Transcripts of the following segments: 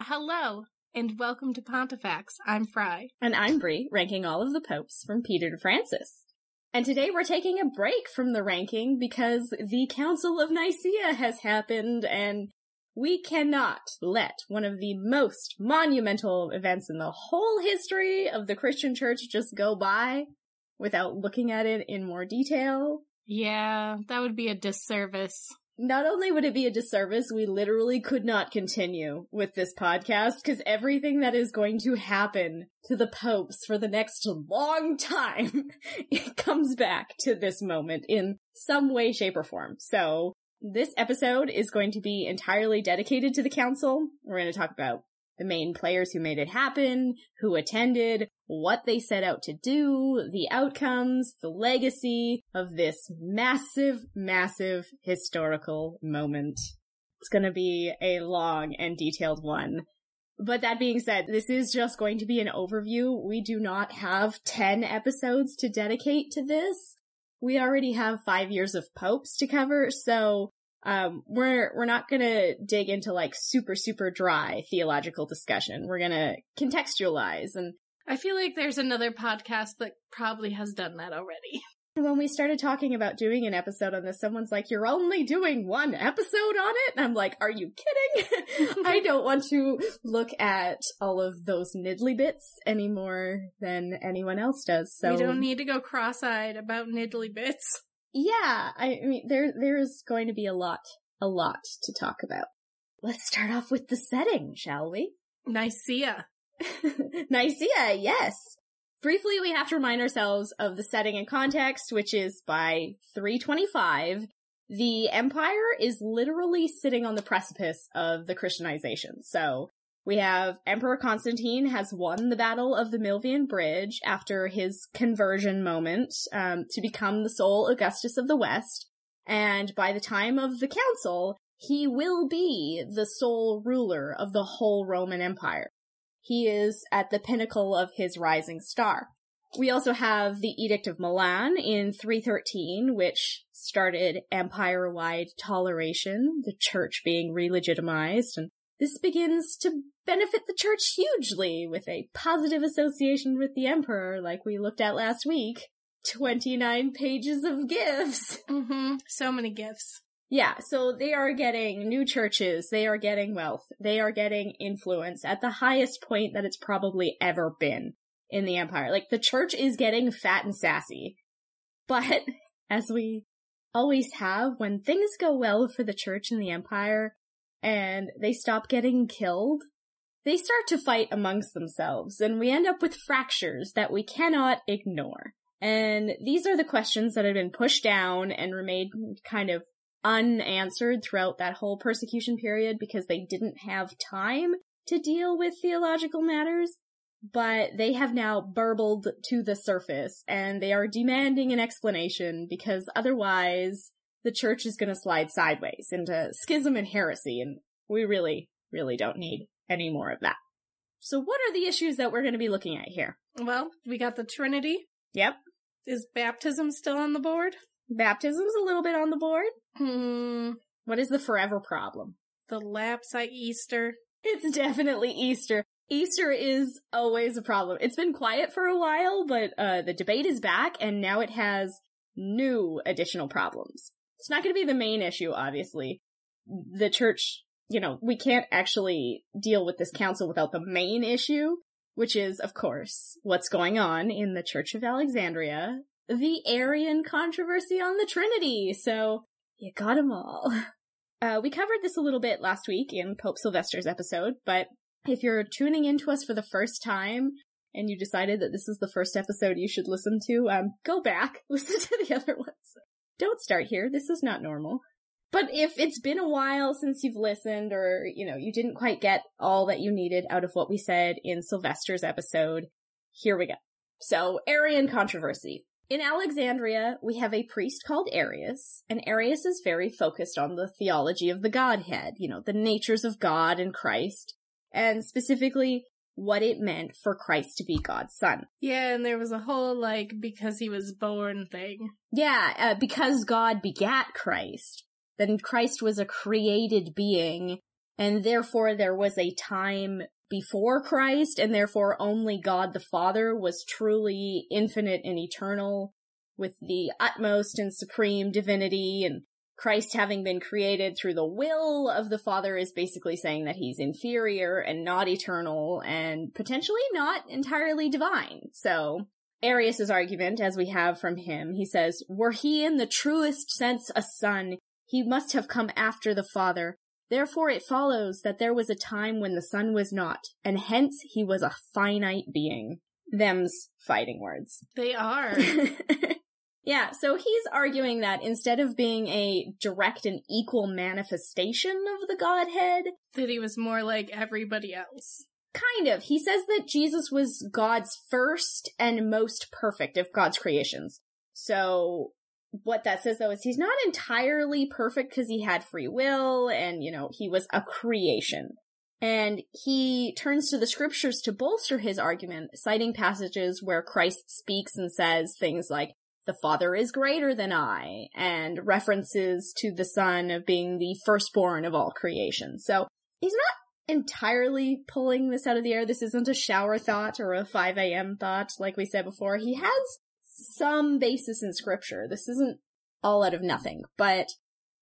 Hello, and welcome to Pontifex. I'm Fry. And I'm Brie, ranking all of the popes from Peter to Francis. And today we're taking a break from the ranking because the Council of Nicaea has happened and we cannot let one of the most monumental events in the whole history of the Christian church just go by without looking at it in more detail. Yeah, that would be a disservice. Not only would it be a disservice, we literally could not continue with this podcast because everything that is going to happen to the popes for the next long time, it comes back to this moment in some way, shape, or form. So this episode is going to be entirely dedicated to the council. We're going to talk about the main players who made it happen, who attended, what they set out to do, the outcomes, the legacy of this massive, massive historical moment. It's going to be a long and detailed one. But that being said, this is just going to be an overview. We do not have 10 episodes to dedicate to this we already have five years of popes to cover, so um, we're we're not gonna dig into like super super dry theological discussion. We're gonna contextualize, and I feel like there's another podcast that probably has done that already. when we started talking about doing an episode on this, someone's like, "You're only doing one episode on it," and I'm like, "Are you kidding? I don't want to look at all of those niddly bits any more than anyone else does." So we don't need to go cross-eyed about niddly bits. Yeah, I mean, there there is going to be a lot, a lot to talk about. Let's start off with the setting, shall we? Nicaea. Nicaea, yes. Briefly, we have to remind ourselves of the setting and context, which is by 325, the empire is literally sitting on the precipice of the Christianization. So we have Emperor Constantine has won the Battle of the Milvian Bridge after his conversion moment um, to become the sole Augustus of the West. And by the time of the council, he will be the sole ruler of the whole Roman Empire. He is at the pinnacle of his rising star. We also have the Edict of Milan in 313, which started empire-wide toleration, the church being re-legitimized, and this begins to benefit the church hugely with a positive association with the emperor, like we looked at last week. 29 pages of gifts. Mm-hmm. So many gifts. Yeah, so they are getting new churches, they are getting wealth, they are getting influence at the highest point that it's probably ever been in the empire. Like, the church is getting fat and sassy. But, as we always have, when things go well for the church and the empire, and they stop getting killed, they start to fight amongst themselves, and we end up with fractures that we cannot ignore. And these are the questions that have been pushed down and remained kind of unanswered throughout that whole persecution period because they didn't have time to deal with theological matters. But they have now burbled to the surface and they are demanding an explanation because otherwise the church is going to slide sideways into schism and heresy and we really, really don't need any more of that. So what are the issues that we're going to be looking at here? Well, we got the Trinity. Yep. Is baptism still on the board? Baptism's a little bit on the board. Hmm. What is the forever problem? The lapsite Easter. It's definitely Easter. Easter is always a problem. It's been quiet for a while, but uh, the debate is back, and now it has new additional problems. It's not going to be the main issue, obviously. The church, you know, we can't actually deal with this council without the main issue, which is, of course, what's going on in the Church of Alexandria, the Arian controversy on the Trinity. So, you got them all. Uh, we covered this a little bit last week in Pope Sylvester's episode, but if you're tuning in to us for the first time and you decided that this is the first episode you should listen to, um, go back, listen to the other ones. Don't start here. This is not normal. But if it's been a while since you've listened or, you know, you didn't quite get all that you needed out of what we said in Sylvester's episode, here we go. So, Arian controversy. In Alexandria, we have a priest called Arius, and Arius is very focused on the theology of the Godhead, you know, the natures of God and Christ. And specifically, what it meant for Christ to be God's son. Yeah, and there was a whole like because he was born thing. Yeah, uh, because God begat Christ, then Christ was a created being, and therefore there was a time before Christ, and therefore only God the Father was truly infinite and eternal with the utmost and supreme divinity and Christ having been created through the will of the Father is basically saying that he's inferior and not eternal and potentially not entirely divine. So, Arius's argument, as we have from him, he says, were he in the truest sense a son, he must have come after the Father. Therefore it follows that there was a time when the Son was not, and hence he was a finite being. Them's fighting words. They are. Yeah, so he's arguing that instead of being a direct and equal manifestation of the Godhead, that he was more like everybody else. Kind of. He says that Jesus was God's first and most perfect of God's creations. So, what that says though is he's not entirely perfect because he had free will and, you know, he was a creation. And he turns to the scriptures to bolster his argument, citing passages where Christ speaks and says things like, the father is greater than I, and references to the son of being the firstborn of all creation. So he's not entirely pulling this out of the air. This isn't a shower thought or a 5 a.m. thought, like we said before. He has some basis in scripture. This isn't all out of nothing, but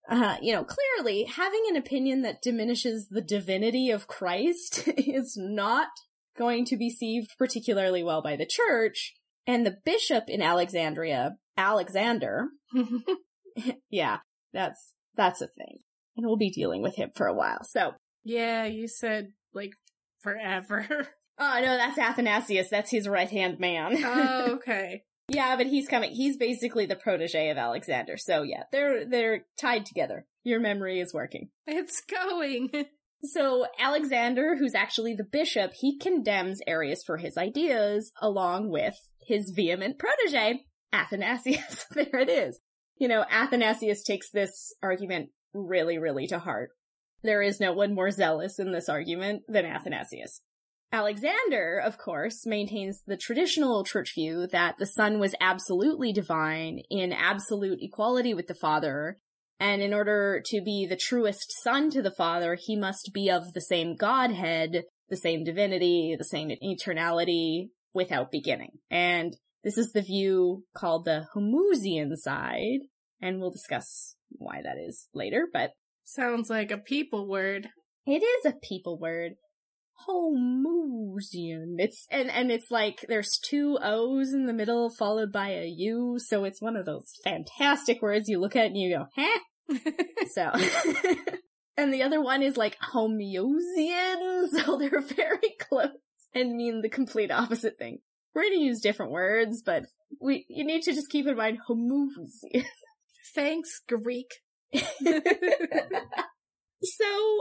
uh, you know, clearly having an opinion that diminishes the divinity of Christ is not going to be received particularly well by the church. And the bishop in Alexandria, Alexander, yeah, that's, that's a thing. And we'll be dealing with him for a while. So. Yeah, you said like forever. Oh, no, that's Athanasius. That's his right hand man. oh, okay. yeah, but he's coming. He's basically the protege of Alexander. So yeah, they're, they're tied together. Your memory is working. It's going. So Alexander, who's actually the bishop, he condemns Arius for his ideas along with his vehement protege, Athanasius. there it is. You know, Athanasius takes this argument really, really to heart. There is no one more zealous in this argument than Athanasius. Alexander, of course, maintains the traditional church view that the Son was absolutely divine in absolute equality with the Father, and in order to be the truest son to the Father, he must be of the same Godhead, the same divinity, the same eternality, without beginning. And this is the view called the Homoousian side, and we'll discuss why that is later, but. Sounds like a people word. It is a people word. Homoousian. It's, and, and it's like there's two O's in the middle followed by a U, so it's one of those fantastic words you look at and you go, huh? so. and the other one is like Homoiousian, so they're very close and mean the complete opposite thing. We're gonna use different words, but we, you need to just keep in mind Homoousian. Thanks, Greek. so,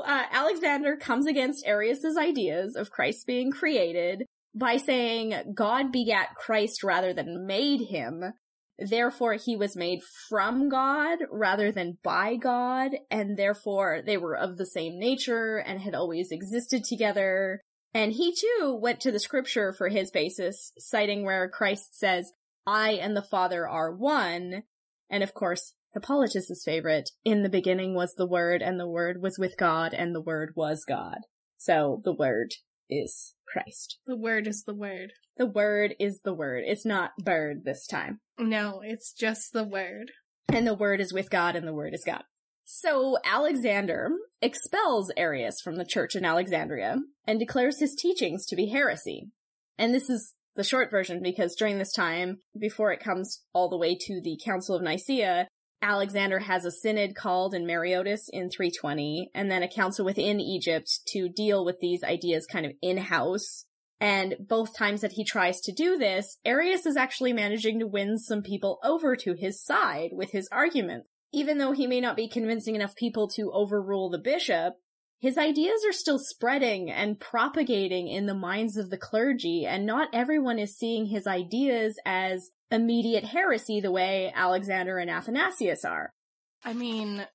uh, Alexander comes against Arius's ideas of Christ being created by saying God begat Christ rather than made him, Therefore, he was made from God rather than by God, and therefore they were of the same nature and had always existed together. And he too went to the scripture for his basis, citing where Christ says, I and the Father are one. And of course, Hippolytus's favorite, in the beginning was the Word, and the Word was with God, and the Word was God. So the Word is Christ. The Word is the Word. The Word is the Word. It's not bird this time. No, it's just the Word. And the Word is with God and the Word is God. So Alexander expels Arius from the church in Alexandria and declares his teachings to be heresy. And this is the short version because during this time, before it comes all the way to the Council of Nicaea, Alexander has a synod called in Mareotis in 320, and then a council within Egypt to deal with these ideas kind of in-house and both times that he tries to do this, Arius is actually managing to win some people over to his side with his arguments. Even though he may not be convincing enough people to overrule the bishop, his ideas are still spreading and propagating in the minds of the clergy, and not everyone is seeing his ideas as immediate heresy the way Alexander and Athanasius are. I mean,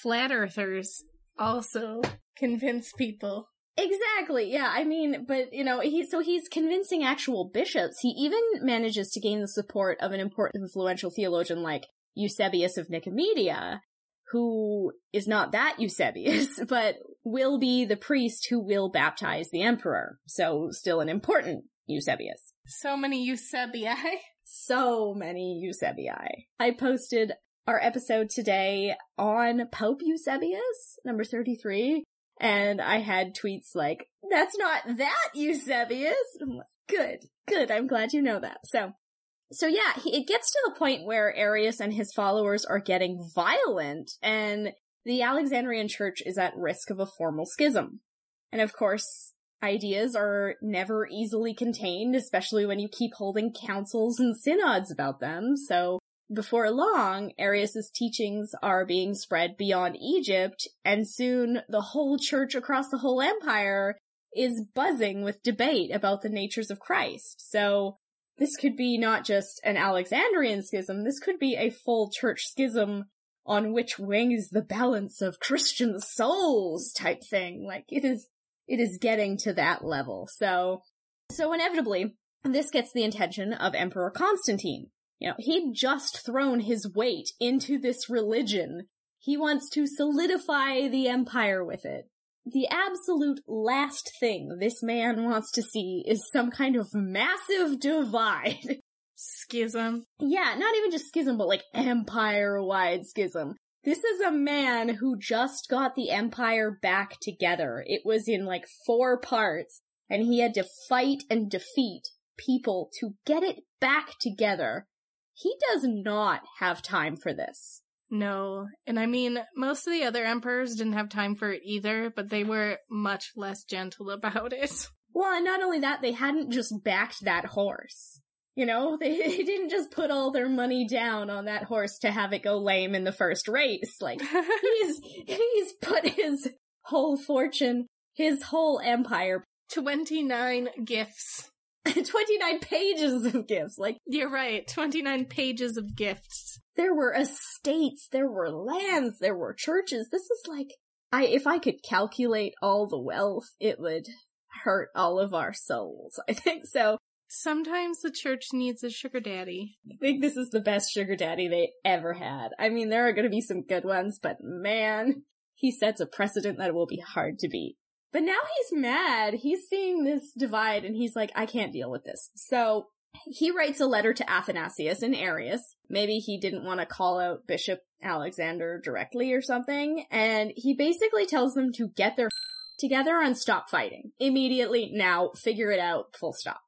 flat earthers also convince people Exactly. Yeah. I mean, but you know, he so he's convincing actual bishops. He even manages to gain the support of an important influential theologian like Eusebius of Nicomedia, who is not that Eusebius, but will be the priest who will baptize the emperor. So still an important Eusebius. So many Eusebii. So many Eusebii. I posted our episode today on Pope Eusebius, number 33, and I had tweets like, that's not that Eusebius. I'm like, good, good. I'm glad you know that. So, so yeah, he, it gets to the point where Arius and his followers are getting violent and the Alexandrian church is at risk of a formal schism. And of course, ideas are never easily contained, especially when you keep holding councils and synods about them. So before long, Arius's teachings are being spread beyond Egypt, and soon the whole church across the whole empire is buzzing with debate about the natures of Christ. So this could be not just an Alexandrian schism, this could be a full church schism on which wing is the balance of Christian souls type thing. Like it is, it is getting to that level. So, so inevitably, this gets the attention of Emperor Constantine. You know, he'd just thrown his weight into this religion. He wants to solidify the empire with it. The absolute last thing this man wants to see is some kind of massive divide. Schism. Yeah, not even just schism, but like empire-wide schism. This is a man who just got the empire back together. It was in like four parts, and he had to fight and defeat people to get it back together. He does not have time for this. No. And I mean, most of the other emperors didn't have time for it either, but they were much less gentle about it. Well, and not only that, they hadn't just backed that horse. You know, they, they didn't just put all their money down on that horse to have it go lame in the first race. Like, he's, he's put his whole fortune, his whole empire, 29 gifts. 29 pages of gifts. Like, You're right. 29 pages of gifts. there were estates, there were lands, there were churches. This is like, I, if I could calculate all the wealth, it would hurt all of our souls. I think so. Sometimes the church needs a sugar daddy. I think this is the best sugar daddy they ever had. I mean, there are going to be some good ones, but man, he sets a precedent that will be hard to beat. But now he's mad. He's seeing this divide and he's like, I can't deal with this. So he writes a letter to Athanasius and Arius. Maybe he didn't want to call out Bishop Alexander directly or something. And he basically tells them to get their together and stop fighting. Immediately, now, figure it out, full stop.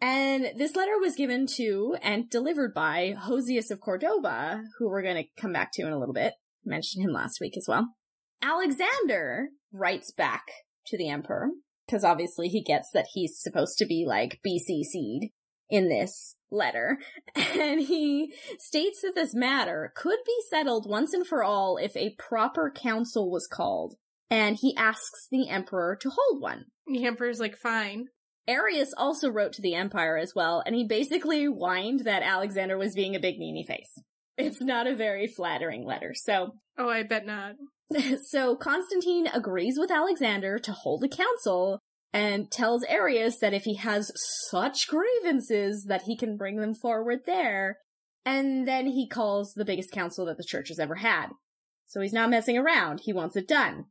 And this letter was given to and delivered by Hosius of Cordoba, who we're going to come back to in a little bit. Mentioned him last week as well. Alexander writes back to the emperor, because obviously he gets that he's supposed to be like BCC'd in this letter. And he states that this matter could be settled once and for all if a proper council was called. And he asks the emperor to hold one. The emperor's like, fine. Arius also wrote to the Empire as well, and he basically whined that Alexander was being a big meanie face. It's not a very flattering letter. So, Oh, I bet not. so Constantine agrees with Alexander to hold a council and tells Arius that if he has such grievances that he can bring them forward there. And then he calls the biggest council that the church has ever had. So he's not messing around. He wants it done.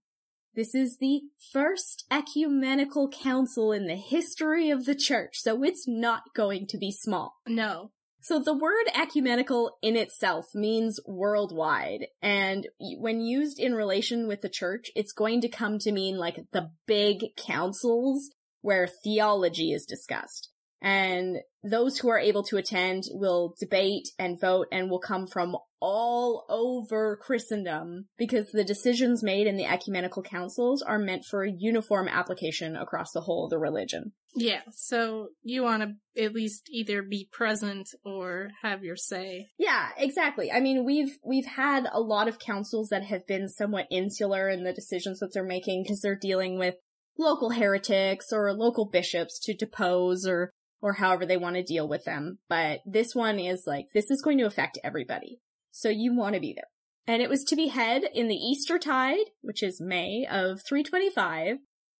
This is the first ecumenical council in the history of the church, so it's not going to be small. No. So the word ecumenical in itself means worldwide, and when used in relation with the church, it's going to come to mean like the big councils where theology is discussed. And those who are able to attend will debate and vote and will come from all over Christendom because the decisions made in the ecumenical councils are meant for a uniform application across the whole of the religion. Yeah, so you want to at least either be present or have your say. Yeah, exactly. I mean, we've we've had a lot of councils that have been somewhat insular in the decisions that they're making because they're dealing with local heretics or local bishops to depose or or however they want to deal with them. But this one is like this is going to affect everybody. So you want to be there. And it was to be held in the Easter tide, which is May of 325,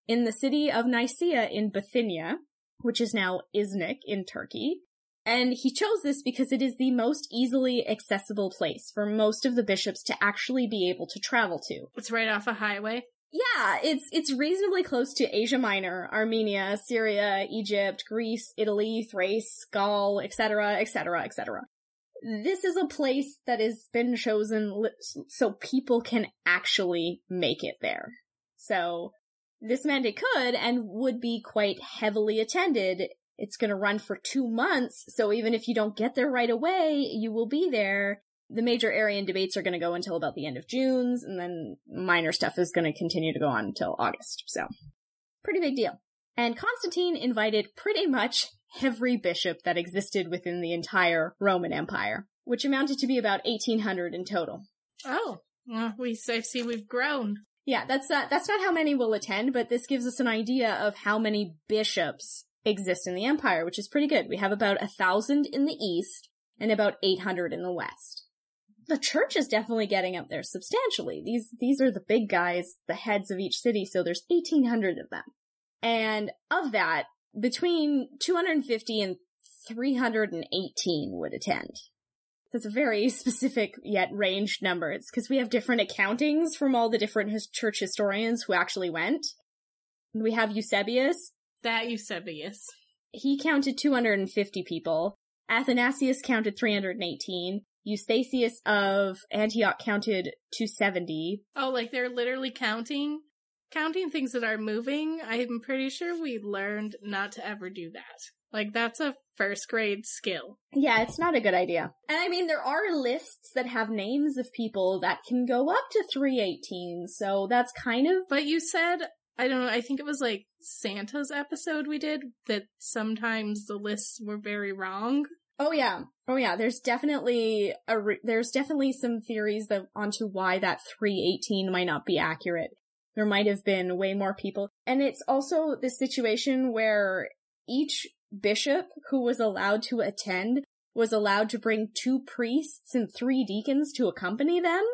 in the city of Nicaea in Bithynia, which is now Iznik in Turkey. And he chose this because it is the most easily accessible place for most of the bishops to actually be able to travel to. It's right off a highway. Yeah, it's it's reasonably close to Asia Minor, Armenia, Syria, Egypt, Greece, Italy, Thrace, Gaul, etc., etc., etc. This is a place that has been chosen so people can actually make it there. So this it could and would be quite heavily attended. It's going to run for two months, so even if you don't get there right away, you will be there. The major Arian debates are going to go until about the end of June, and then minor stuff is going to continue to go on until August. So, pretty big deal. And Constantine invited pretty much every bishop that existed within the entire Roman Empire, which amounted to be about 1800 in total. Oh, well, we I see we've grown. Yeah, that's not, that's not how many will attend, but this gives us an idea of how many bishops exist in the empire, which is pretty good. We have about a thousand in the east and about 800 in the west. The church is definitely getting up there substantially. These, these are the big guys, the heads of each city, so there's 1800 of them. And of that, between 250 and 318 would attend. That's a very specific yet ranged number. It's because we have different accountings from all the different his- church historians who actually went. We have Eusebius. That Eusebius. He counted 250 people. Athanasius counted 318. Eustathius of Antioch counted 270. Oh, like they're literally counting? Counting things that are moving? I'm pretty sure we learned not to ever do that. Like that's a first grade skill. Yeah, it's not a good idea. And I mean, there are lists that have names of people that can go up to 318, so that's kind of. But you said, I don't know, I think it was like Santa's episode we did, that sometimes the lists were very wrong. Oh yeah. Oh yeah, there's definitely a re- there's definitely some theories that onto why that 318 might not be accurate. There might have been way more people. And it's also the situation where each bishop who was allowed to attend was allowed to bring two priests and three deacons to accompany them.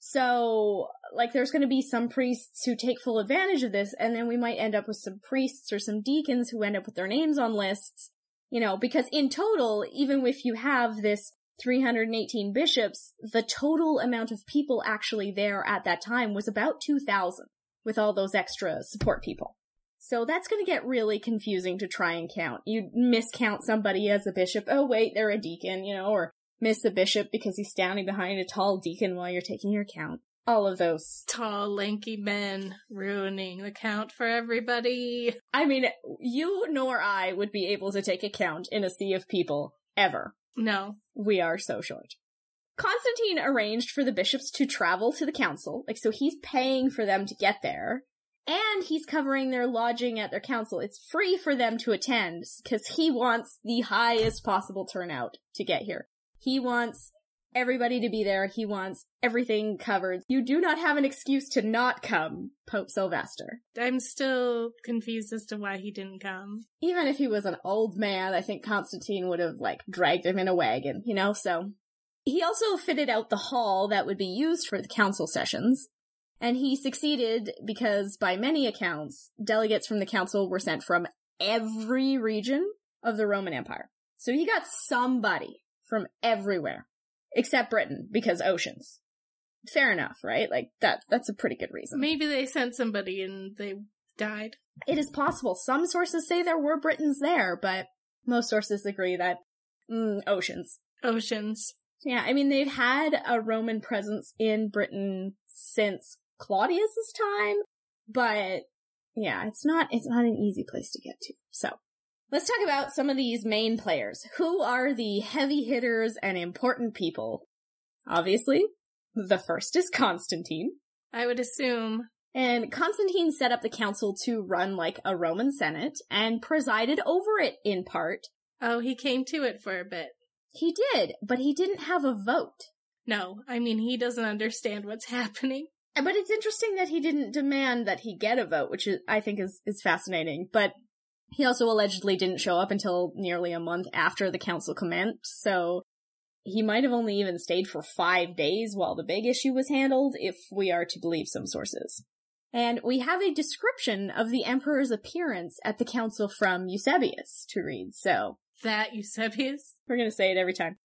So, like, there's going to be some priests who take full advantage of this, and then we might end up with some priests or some deacons who end up with their names on lists, you know, because in total, even if you have this 318 bishops, the total amount of people actually there at that time was about 2,000 with all those extra support people. So that's going to get really confusing to try and count. You miscount somebody as a bishop. Oh wait, they're a deacon, you know, or miss a bishop because he's standing behind a tall deacon while you're taking your count. All of those. Tall, lanky men ruining the count for everybody. I mean, you nor I would be able to take a count in a sea of people ever. No. We are so short. Constantine arranged for the bishops to travel to the council, like, so he's paying for them to get there, and he's covering their lodging at their council. It's free for them to attend, because he wants the highest possible turnout to get here. He wants everybody to be there. He wants everything covered. You do not have an excuse to not come, Pope Sylvester. I'm still confused as to why he didn't come. Even if he was an old man, I think Constantine would have, like, dragged him in a wagon, you know, so. He also fitted out the hall that would be used for the council sessions. And he succeeded because by many accounts, delegates from the council were sent from every region of the Roman Empire. So he got somebody from everywhere except Britain because oceans. Fair enough, right? Like that that's a pretty good reason. Maybe they sent somebody and they died. It is possible. Some sources say there were Britons there, but most sources agree that mm, oceans. Oceans. Yeah, I mean they've had a Roman presence in Britain since Claudius's time, but yeah, it's not it's not an easy place to get to. So, let's talk about some of these main players. Who are the heavy hitters and important people? Obviously, the first is Constantine. I would assume. And Constantine set up the council to run like a Roman Senate and presided over it in part. Oh, he came to it for a bit. He did, but he didn't have a vote. No, I mean, he doesn't understand what's happening. But it's interesting that he didn't demand that he get a vote, which is, I think is, is fascinating. But he also allegedly didn't show up until nearly a month after the council commenced, so he might have only even stayed for five days while the big issue was handled, if we are to believe some sources. And we have a description of the emperor's appearance at the council from Eusebius to read. So That Eusebius? we're going to say it every time.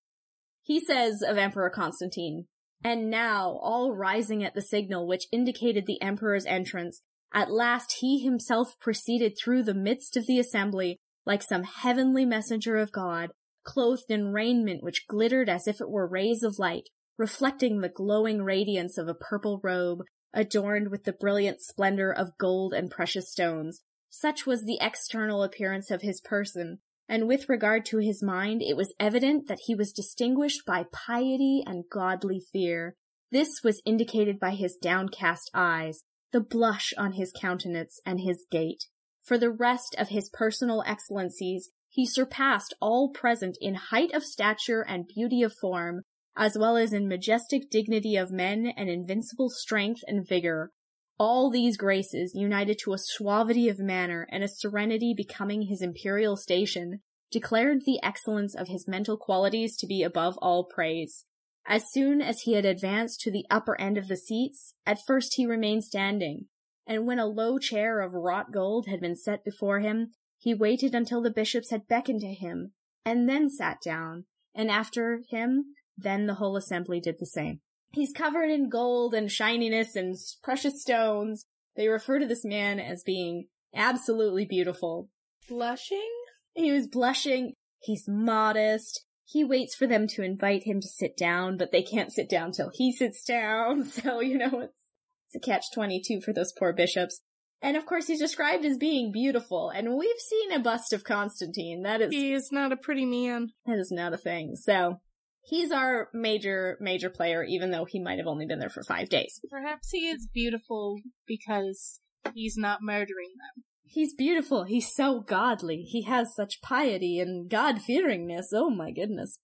He says of Emperor Constantine, and now, all rising at the signal which indicated the emperor's entrance, at last he himself proceeded through the midst of the assembly like some heavenly messenger of God, clothed in raiment which glittered as if it were rays of light, reflecting the glowing radiance of a purple robe, adorned with the brilliant splendor of gold and precious stones. Such was the external appearance of his person, and with regard to his mind, it was evident that he was distinguished by piety and godly fear. This was indicated by his downcast eyes, the blush on his countenance, and his gait. For the rest of his personal excellencies, he surpassed all present in height of stature and beauty of form, as well as in majestic dignity of men and invincible strength and vigor. All these graces, united to a suavity of manner and a serenity becoming his imperial station, declared the excellence of his mental qualities to be above all praise. As soon as he had advanced to the upper end of the seats, at first he remained standing, and when a low chair of wrought gold had been set before him, he waited until the bishops had beckoned to him, and then sat down, and after him, then the whole assembly did the same. He's covered in gold and shininess and precious stones. They refer to this man as being absolutely beautiful. Blushing? He was blushing. He's modest. He waits for them to invite him to sit down, but they can't sit down till he sits down. So, you know, it's, it's a catch 22 for those poor bishops. And of course, he's described as being beautiful, and we've seen a bust of Constantine. That is, He is not a pretty man. that is not a thing. So, he's our major, major player, even though he might have only been there for five days. Perhaps he is beautiful because he's not murdering them. He's beautiful. He's so godly. He has such piety and God-fearingness. Oh my goodness.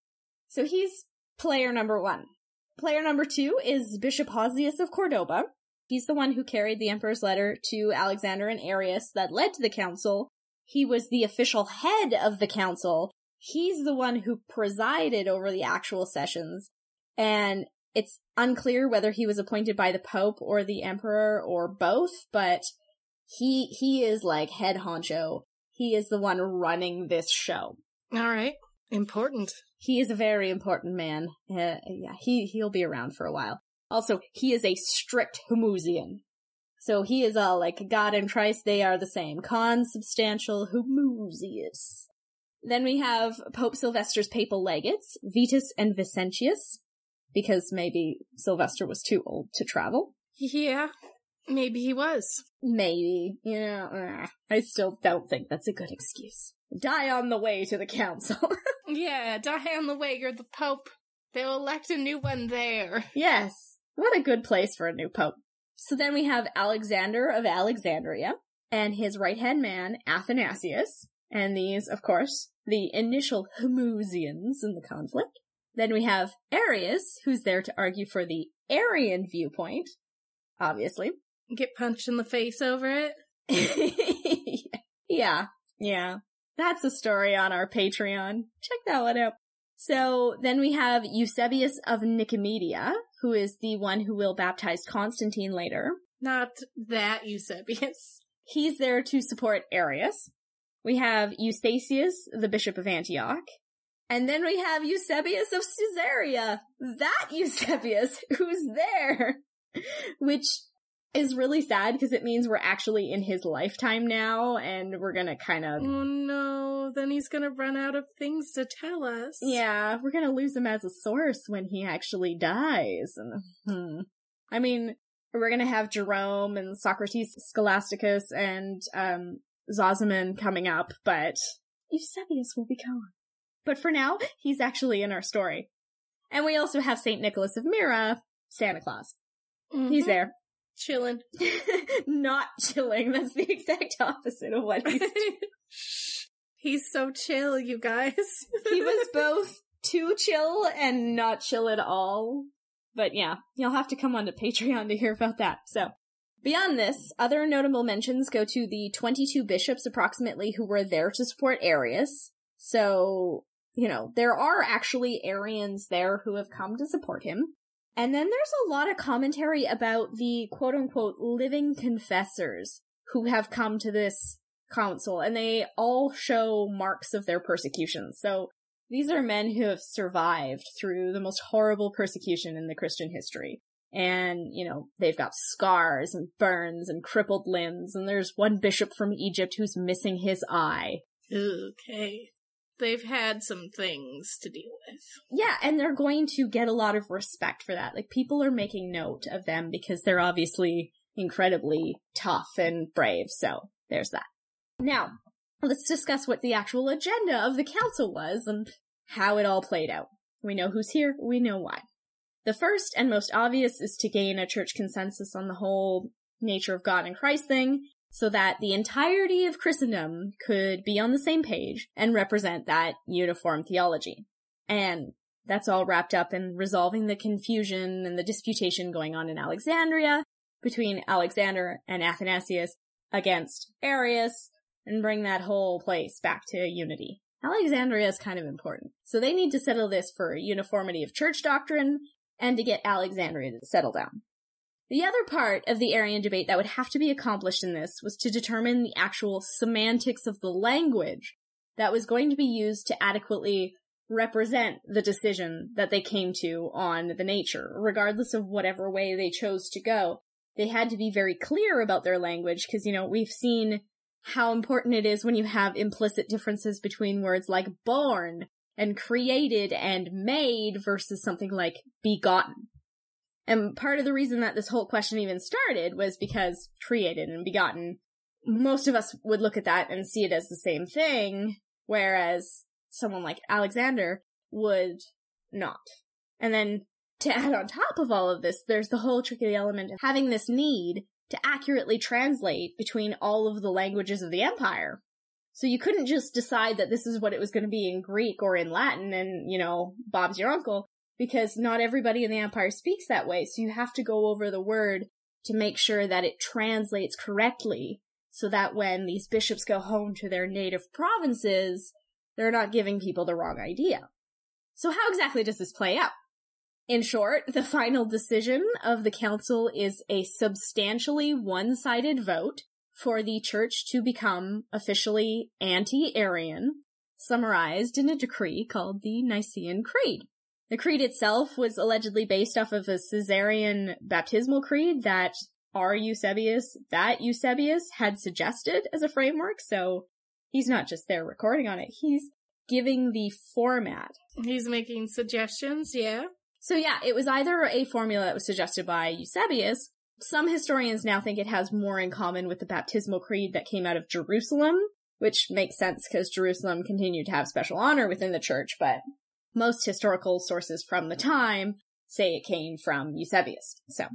So he's player number one. Player number two is Bishop Hosius of Cordoba. He's the one who carried the emperor's letter to Alexander and Arius that led to the council. He was the official head of the council. He's the one who presided over the actual sessions. And it's unclear whether he was appointed by the Pope or the Emperor or both, but he he is like head honcho. He is the one running this show. All right. Important. He is a very important man. Uh, yeah, he he'll be around for a while. Also, he is a strict Homoousian. So he is all like God and Christ, they are the same. Consubstantial Homoousios. Then we have Pope Sylvester's papal legates, Vitus and Vincentius, because maybe Sylvester was too old to travel. Yeah. Maybe he was. Maybe, you know, uh, I still don't think that's a good excuse. Die on the way to the council. Yeah, die on the way. You're the Pope. They'll elect a new one there. yes, what a good place for a new pope. So then we have Alexander of Alexandria and his right hand man, Athanasius, and these, of course, the initial Homoousians in the conflict. Then we have Arius, who's there to argue for the Arian viewpoint, obviously. Get punched in the face over it. yeah, yeah. That's a story on our Patreon. Check that one out. So then we have Eusebius of Nicomedia, who is the one who will baptize Constantine later. Not that Eusebius. He's there to support Arius. We have Eustathius, the Bishop of Antioch. And then we have Eusebius of Caesarea. That Eusebius who's there. Which is really sad because it means we're actually in his lifetime now and we're gonna kind of Oh no, then he's gonna run out of things to tell us. yeah we're gonna lose him as a source when he actually dies and hmm. i mean we're gonna have jerome and socrates scholasticus and um sozomen coming up but eusebius will be gone but for now he's actually in our story and we also have saint nicholas of myra santa claus he's Mhm. there Chilling. not chilling that's the exact opposite of what he's doing. he's so chill, you guys. he was both too chill and not chill at all. But yeah, you'll have to come onto Patreon to hear about that. So, beyond this, other notable mentions go to the 22 bishops approximately who were there to support Arius. So, you know, there are actually Arians there who have come to support him. And then there's a lot of commentary about the quote unquote living confessors who have come to this council, and they all show marks of their persecution. So these are men who have survived through the most horrible persecution in the Christian history. And, you know, they've got scars and burns and crippled limbs, and there's one bishop from Egypt who's missing his eye. Okay. They've had some things to deal with. Yeah, and they're going to get a lot of respect for that. Like, people are making note of them because they're obviously incredibly tough and brave, so there's that. Now, let's discuss what the actual agenda of the council was and how it all played out. We know who's here, we know why. The first and most obvious is to gain a church consensus on the whole nature of God and Christ thing, so that the entirety of Christendom could be on the same page and represent that uniform theology. And that's all wrapped up in resolving the confusion and the disputation going on in Alexandria between Alexander and Athanasius against Arius and bring that whole place back to unity. Alexandria is kind of important. So they need to settle this for uniformity of church doctrine and to get Alexandria to settle down. The other part of the Arian debate that would have to be accomplished in this was to determine the actual semantics of the language that was going to be used to adequately represent the decision that they came to on the nature, regardless of whatever way they chose to go. They had to be very clear about their language because, you know, we've seen how important it is when you have implicit differences between words like born and created and made versus something like begotten. And part of the reason that this whole question even started was because created and begotten, most of us would look at that and see it as the same thing, whereas someone like Alexander would not. And then to add on top of all of this, there's the whole tricky element of having this need to accurately translate between all of the languages of the empire. So you couldn't just decide that this is what it was going to be in Greek or in Latin and, you know, Bob's your uncle because not everybody in the empire speaks that way. So you have to go over the word to make sure that it translates correctly so that when these bishops go home to their native provinces, they're not giving people the wrong idea. So how exactly does this play out? In short, the final decision of the council is a substantially one-sided vote for the church to become officially anti-Arian, summarized in a decree called the Nicene Creed. The creed itself was allegedly based off of a Caesarean baptismal creed that R. Eusebius, that Eusebius had suggested as a framework, so he's not just there recording on it, he's giving the format. He's making suggestions, yeah. So yeah, it was either a formula that was suggested by Eusebius. Some historians now think it has more in common with the baptismal creed that came out of Jerusalem, which makes sense because Jerusalem continued to have special honor within the church, but most historical sources from the time say it came from Eusebius. So,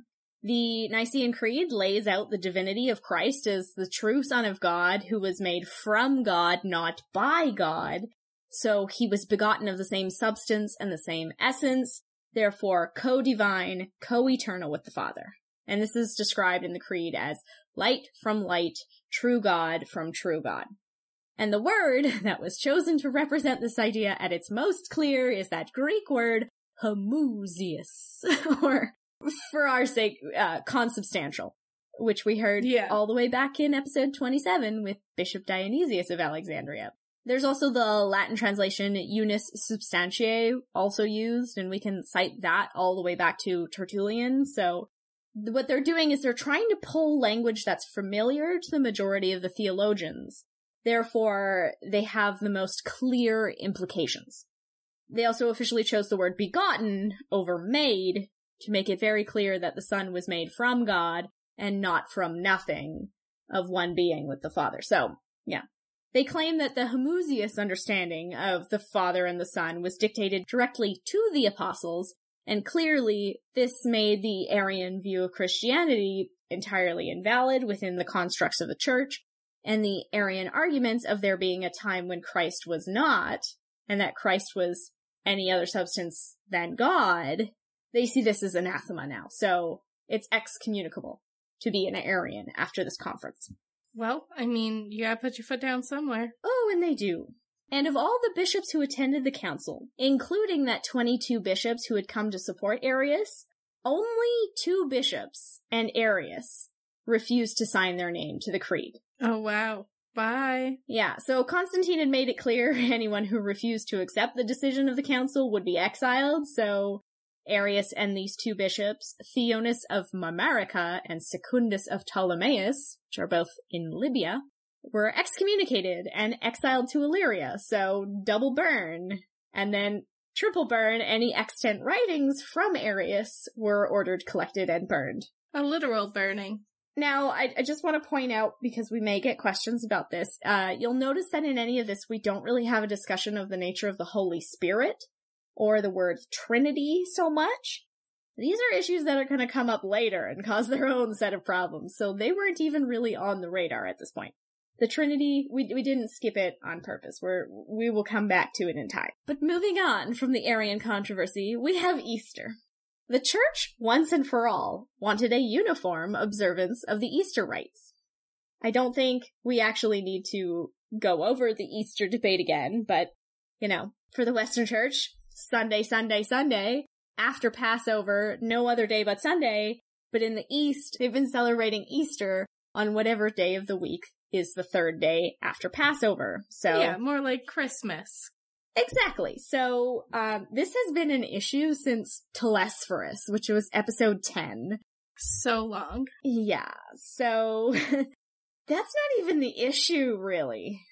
the Nicene Creed lays out the divinity of Christ as the true Son of God who was made from God, not by God. So he was begotten of the same substance and the same essence, therefore co-divine, co-eternal with the Father. And this is described in the Creed as light from light, true God from true God. And the word that was chosen to represent this idea at its most clear is that Greek word homoousios, or for our sake, uh, consubstantial, which we heard yeah. all the way back in episode 27 with Bishop Dionysius of Alexandria. There's also the Latin translation unus substantiae also used, and we can cite that all the way back to Tertullian. So what they're doing is they're trying to pull language that's familiar to the majority of the theologians Therefore, they have the most clear implications. They also officially chose the word begotten over made to make it very clear that the Son was made from God and not from nothing of one being with the Father. So, yeah. They claim that the homoousios understanding of the Father and the Son was dictated directly to the apostles, and clearly this made the Arian view of Christianity entirely invalid within the constructs of the church, and the Arian arguments of there being a time when Christ was not, and that Christ was any other substance than God, they see this as anathema now. So it's excommunicable to be an Arian after this conference. Well, I mean, you gotta put your foot down somewhere. Oh, and they do. And of all the bishops who attended the council, including that 22 bishops who had come to support Arius, only two bishops and Arius refused to sign their name to the creed. Oh, wow. Bye. Yeah, so Constantine had made it clear anyone who refused to accept the decision of the council would be exiled, so Arius and these two bishops, Theonas of Marmarica and Secundus of Ptolemais, which are both in Libya, were excommunicated and exiled to Illyria, so double burn. And then triple burn, any extant writings from Arius were ordered collected and burned. A literal burning. Now, I, I just want to point out, because we may get questions about this, uh, you'll notice that in any of this, we don't really have a discussion of the nature of the Holy Spirit or the word Trinity so much. These are issues that are going to come up later and cause their own set of problems, so they weren't even really on the radar at this point. The Trinity, we, we didn't skip it on purpose. We're, we will come back to it in time. But moving on from the Arian controversy, we have Easter. The church, once and for all, wanted a uniform observance of the Easter rites. I don't think we actually need to go over the Easter debate again, but, you know, for the Western Church, Sunday, Sunday, Sunday, after Passover, no other day but Sunday, but in the East, they've been celebrating Easter on whatever day of the week is the third day after Passover. So Yeah, more like Christmas. Exactly. So, um, this has been an issue since Telesphorus, which was episode 10. So long. Yeah. So, that's not even the issue, really.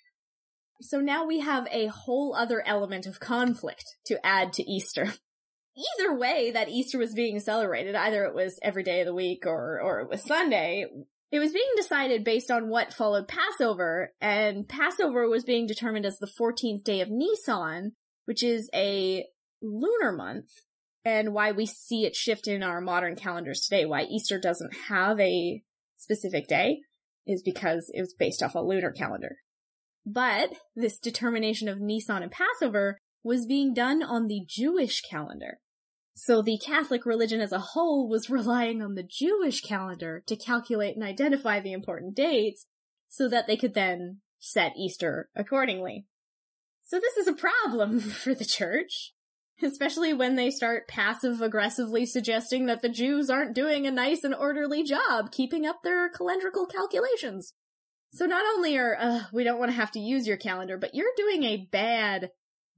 So now we have a whole other element of conflict to add to Easter. Either way that Easter was being celebrated, either it was every day of the week or, or it was Sunday, it was being decided based on what followed Passover, and Passover was being determined as the 14th day of Nisan, which is a lunar month, and why we see it shift in our modern calendars today, why Easter doesn't have a specific day, is because it was based off a lunar calendar. But this determination of Nisan and Passover was being done on the Jewish calendar. So the Catholic religion as a whole was relying on the Jewish calendar to calculate and identify the important dates so that they could then set Easter accordingly. So this is a problem for the church, especially when they start passive aggressively suggesting that the Jews aren't doing a nice and orderly job keeping up their calendrical calculations. So not only are, uh, we don't want to have to use your calendar, but you're doing a bad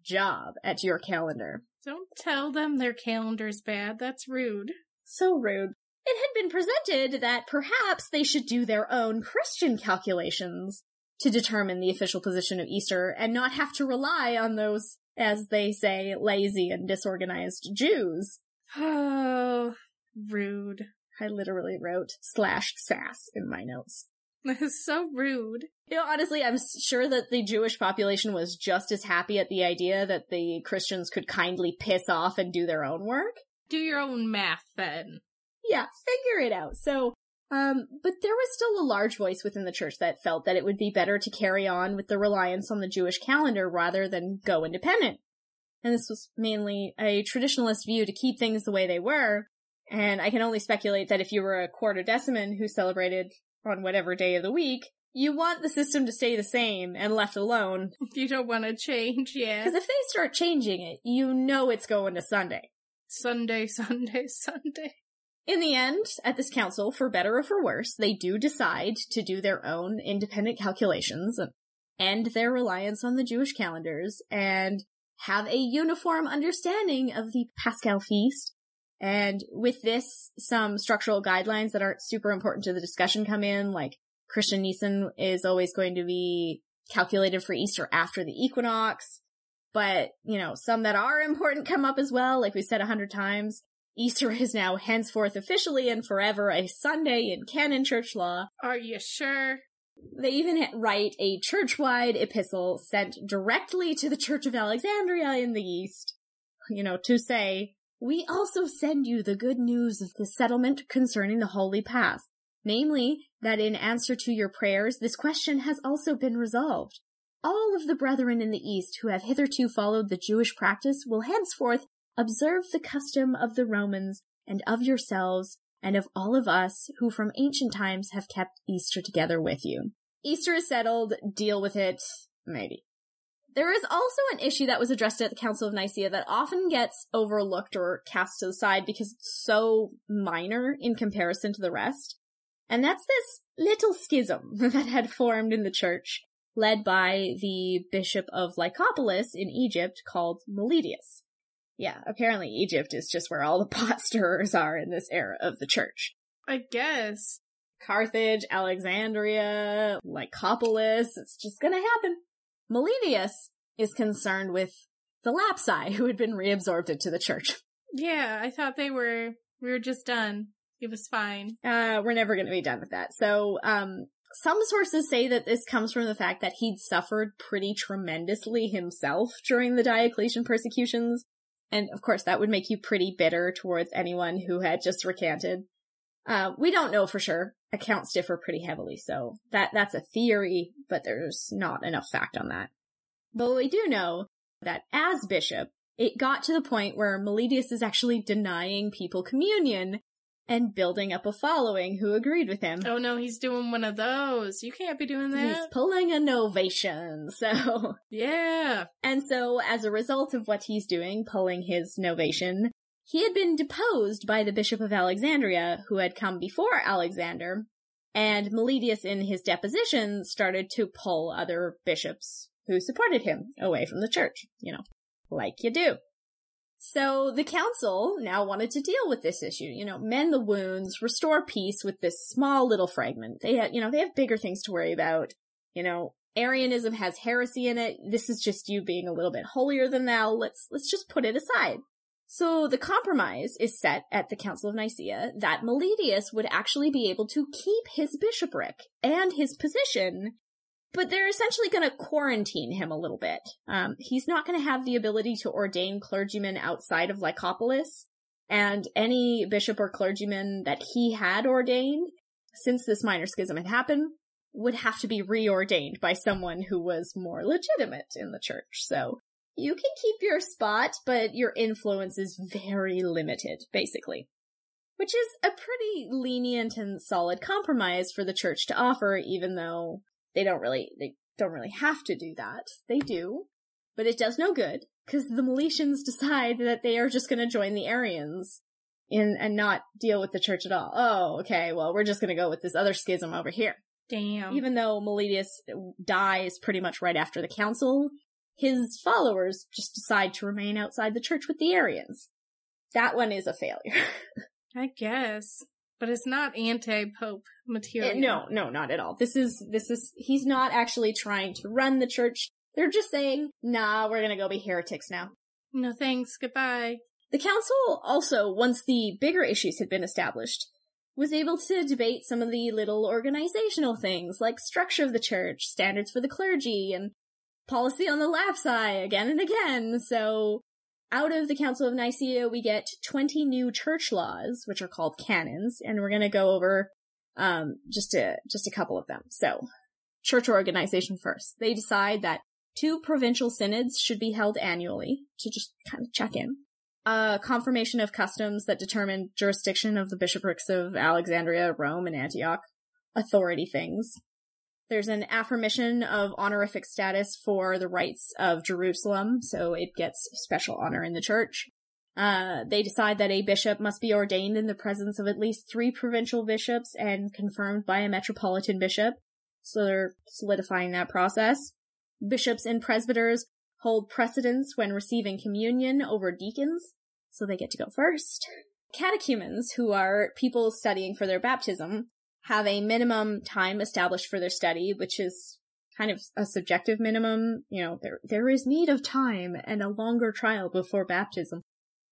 job at your calendar. Don't tell them their calendar's bad. That's rude. So rude. It had been presented that perhaps they should do their own Christian calculations to determine the official position of Easter and not have to rely on those, as they say, lazy and disorganized Jews. Oh, rude. I literally wrote slash sass in my notes. That is so rude. You know, honestly, I'm sure that the Jewish population was just as happy at the idea that the Christians could kindly piss off and do their own work. Do your own math then. Yeah, figure it out. So, um, but there was still a large voice within the church that felt that it would be better to carry on with the reliance on the Jewish calendar rather than go independent. And this was mainly a traditionalist view to keep things the way they were. And I can only speculate that if you were a Quartodeciman who celebrated on whatever day of the week, you want the system to stay the same and left alone. You don't want to change, yeah. Because if they start changing it, you know it's going to Sunday. Sunday, Sunday, Sunday. In the end, at this council, for better or for worse, they do decide to do their own independent calculations and end their reliance on the Jewish calendars and have a uniform understanding of the Paschal feast. And with this, some structural guidelines that aren't super important to the discussion come in, like Christian Nisan is always going to be calculated for Easter after the equinox. But, you know, some that are important come up as well, like we said a hundred times. Easter is now henceforth officially and forever a Sunday in canon church law. Are you sure? They even write a church-wide epistle sent directly to the Church of Alexandria in the East, you know, to say, we also send you the good news of the settlement concerning the Holy Pasch, namely, that in answer to your prayers, this question has also been resolved. All of the brethren in the East who have hitherto followed the Jewish practice will henceforth observe the custom of the Romans and of yourselves and of all of us who from ancient times have kept Easter together with you. Easter is settled, deal with it, maybe. There is also an issue that was addressed at the Council of Nicaea that often gets overlooked or cast to the side because it's so minor in comparison to the rest. And that's this little schism that had formed in the church, led by the bishop of Lycopolis in Egypt called Meletius. Yeah, apparently Egypt is just where all the pot stirrers are in this era of the church. I guess. Carthage, Alexandria, Lycopolis, it's just gonna happen. Meletius is concerned with the Lapsi who had been reabsorbed into the church. Yeah, I thought they were, we were just done. It was fine. Uh, we're never gonna be done with that. So, um, some sources say that this comes from the fact that he'd suffered pretty tremendously himself during the Diocletian persecutions. And of course, that would make you pretty bitter towards anyone who had just recanted. Uh, we don't know for sure. Accounts differ pretty heavily, so that, that's a theory, but there's not enough fact on that. But we do know that as bishop, it got to the point where Meletius is actually denying people communion and building up a following who agreed with him. Oh no, he's doing one of those. You can't be doing that. He's pulling a Novatian, so. Yeah. And so, as a result of what he's doing, pulling his Novatian, he had been deposed by the Bishop of Alexandria, who had come before Alexander, and Meletius in his deposition started to pull other bishops who supported him away from the church, you know, like you do. So the council now wanted to deal with this issue, you know, mend the wounds, restore peace with this small little fragment. They had, you know, they have bigger things to worry about. You know, Arianism has heresy in it. This is just you being a little bit holier than thou. Let's, let's just put it aside. So the compromise is set at the Council of Nicaea that Meletius would actually be able to keep his bishopric and his position, but they're essentially going to quarantine him a little bit. Um, he's not going to have the ability to ordain clergymen outside of Lycopolis, and any bishop or clergyman that he had ordained, since this minor schism had happened, would have to be reordained by someone who was more legitimate in the church. So you can keep your spot, but your influence is very limited, basically. Which is a pretty lenient and solid compromise for the church to offer, even though they don't really, they don't really have to do that. They do. But it does no good, because the Meletians decide that they are just gonna join the Arians in, and not deal with the church at all. Oh, okay, well, we're just gonna go with this other schism over here. Damn. Even though Meletius dies pretty much right after the council, his followers just decide to remain outside the church with the Arians. That one is a failure. I guess. But it's not anti-pope material. Eh, no, no, not at all. This is, this is, he's not actually trying to run the church. They're just saying, nah, we're gonna go be heretics now. No thanks, goodbye. The council also, once the bigger issues had been established, was able to debate some of the little organizational things like structure of the church, standards for the clergy, and policy on the lapsi again and again. So out of the Council of Nicaea, we get 20 new church laws, which are called canons, and we're going to go over um, just a just a couple of them. So, church organization first. They decide that two provincial synods should be held annually to just kind of check in. A confirmation of customs that determine jurisdiction of the bishoprics of Alexandria, Rome, and Antioch. Authority things. There's an affirmation of honorific status for the rights of Jerusalem, so it gets special honor in the church. Uh, they decide that a bishop must be ordained in the presence of at least three provincial bishops and confirmed by a metropolitan bishop. So they're solidifying that process. Bishops and presbyters hold precedence when receiving communion over deacons, so they get to go first. Catechumens, who are people studying for their baptism, have a minimum time established for their study, which is kind of a subjective minimum. You know, there, there is need of time and a longer trial before baptism.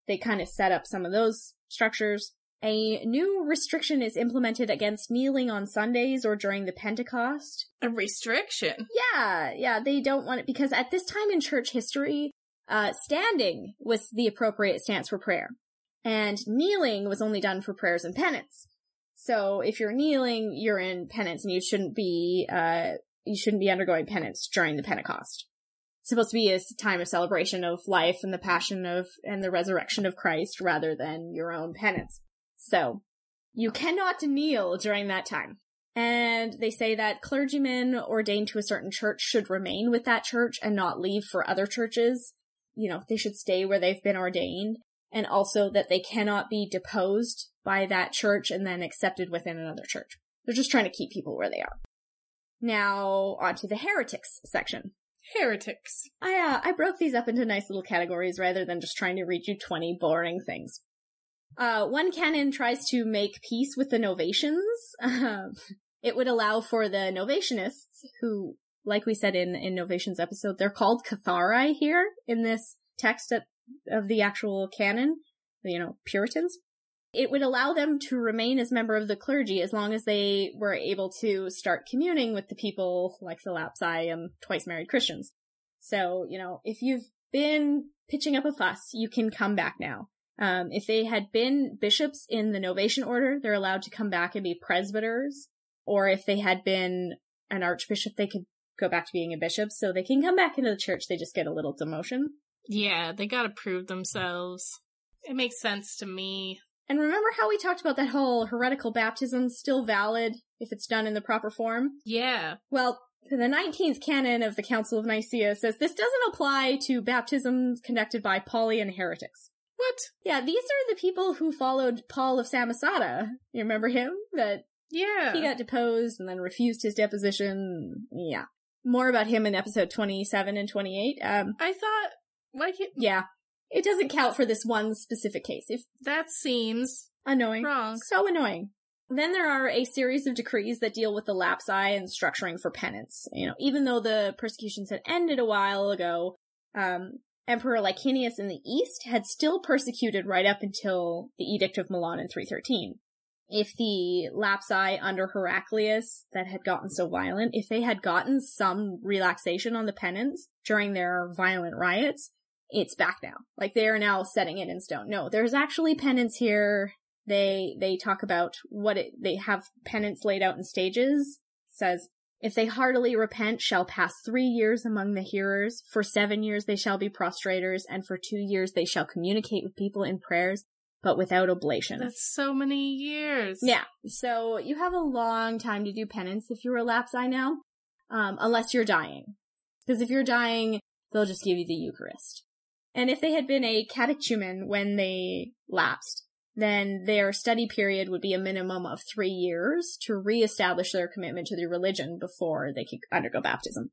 They kind of set up some of those structures. A new restriction is implemented against kneeling on Sundays or during the Pentecost. A restriction? Yeah, yeah, they don't want it because at this time in church history, uh, standing was the appropriate stance for prayer. And kneeling was only done for prayers and penance. So if you're kneeling, you're in penance and you shouldn't be, uh, you shouldn't be undergoing penance during the Pentecost. It's supposed to be a time of celebration of life and the passion of, and the resurrection of Christ rather than your own penance. So, you cannot kneel during that time. And they say that clergymen ordained to a certain church should remain with that church and not leave for other churches. You know, they should stay where they've been ordained. And also that they cannot be deposed by that church and then accepted within another church. They're just trying to keep people where they are. Now, on to the heretics section. Heretics. I, uh, I broke these up into nice little categories rather than just trying to read you 20 boring things. Uh, one canon tries to make peace with the Novatians. Um, it would allow for the Novatianists, who, like we said in, in Novatians episode, they're called Cathari here in this text of, of the actual canon, you know, Puritans. It would allow them to remain as member of the clergy as long as they were able to start communing with the people like the Lapsi and twice married Christians. So, you know, if you've been pitching up a fuss, you can come back now. Um, if they had been bishops in the Novatian order, they're allowed to come back and be presbyters. Or if they had been an archbishop, they could go back to being a bishop. So they can come back into the church. They just get a little demotion. Yeah, they gotta prove themselves. It makes sense to me. And remember how we talked about that whole heretical baptism still valid if it's done in the proper form? Yeah. Well, the 19th canon of the Council of Nicaea says this doesn't apply to baptisms conducted by Paulian heretics. What? Yeah, these are the people who followed Paul of Samosata. You remember him? That Yeah. he got deposed and then refused his deposition. Yeah. More about him in episode 27 and 28. Um, I thought, like, it, yeah. It doesn't count for this one specific case. If that seems annoying. wrong. So annoying. Then there are a series of decrees that deal with the lapsi and structuring for penance. You know, even though the persecutions had ended a while ago, um, Emperor Licinius in the east had still persecuted right up until the Edict of Milan in 313. If the lapsi under Heraclius that had gotten so violent, if they had gotten some relaxation on the penance during their violent riots, it's back now. Like they are now setting it in stone. No, there's actually penance here. They, they talk about what it, they have penance laid out in stages. It says, if they heartily repent, shall pass three years among the hearers. For seven years they shall be prostrators, and for two years they shall communicate with people in prayers, but without oblation. That's so many years. Yeah. So you have a long time to do penance if you're a lapsi now, um, unless you're dying. Because if you're dying, they'll just give you the Eucharist. And if they had been a catechumen when they lapsed, then their study period would be a minimum of three years to reestablish their commitment to the religion before they could undergo baptism.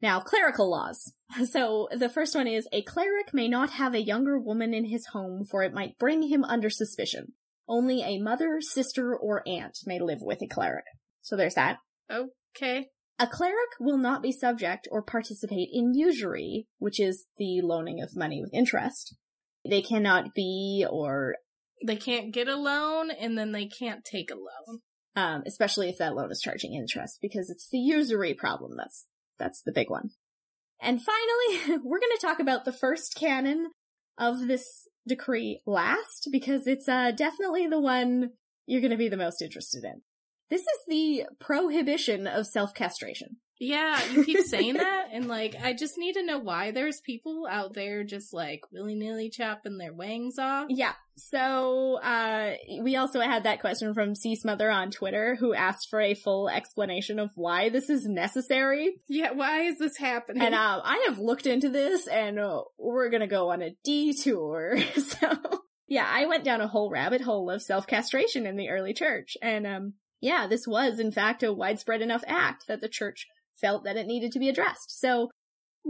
Now, clerical laws. So the first one is a cleric may not have a younger woman in his home for it might bring him under suspicion. Only a mother, sister, or aunt may live with a cleric. So there's that. Okay. A cleric will not be subject or participate in usury, which is the loaning of money with interest. They cannot be or, They can't get a loan and then they can't take a loan. um, especially if that loan is charging interest, because it's the usury problem that's, that's the big one. And finally, we're gonna talk about the first canon of this decree last, because it's, uh, definitely the one you're gonna be the most interested in. This is the prohibition of self-castration. Yeah, you keep saying that, and like, I just need to know why there's people out there just like willy nilly chopping their wangs off. Yeah. So, uh, we also had that question from C Smother on Twitter who asked for a full explanation of why this is necessary. Yeah, why is this happening? And, um, I have looked into this and uh, we're gonna go on a detour. so, yeah, I went down a whole rabbit hole of self-castration in the early church. And, um, yeah, this was in fact a widespread enough act that the church felt that it needed to be addressed. So,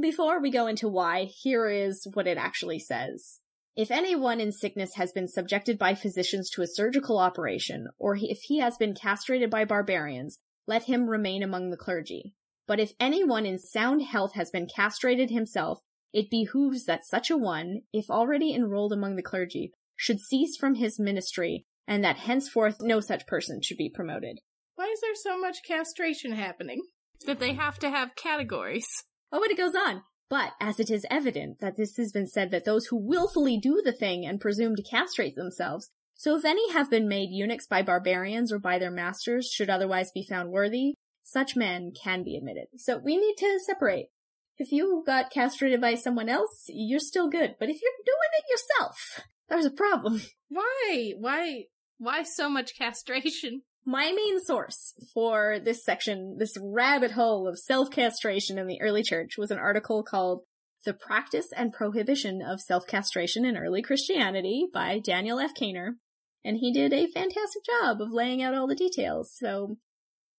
before we go into why, here is what it actually says. If anyone in sickness has been subjected by physicians to a surgical operation, or if he has been castrated by barbarians, let him remain among the clergy. But if anyone in sound health has been castrated himself, it behooves that such a one, if already enrolled among the clergy, should cease from his ministry, and that henceforth no such person should be promoted. why is there so much castration happening? That they have to have categories. Oh, but it goes on. But as it is evident that this has been said that those who willfully do the thing and presume to castrate themselves, so if any have been made eunuchs by barbarians or by their masters should otherwise be found worthy, such men can be admitted. So we need to separate. If you got castrated by someone else, you're still good. But if you're doing it yourself, there's a problem. Why? Why? Why so much castration? My main source for this section, this rabbit hole of self-castration in the early church was an article called The Practice and Prohibition of Self-Castration in Early Christianity by Daniel F. Caner. And he did a fantastic job of laying out all the details. So,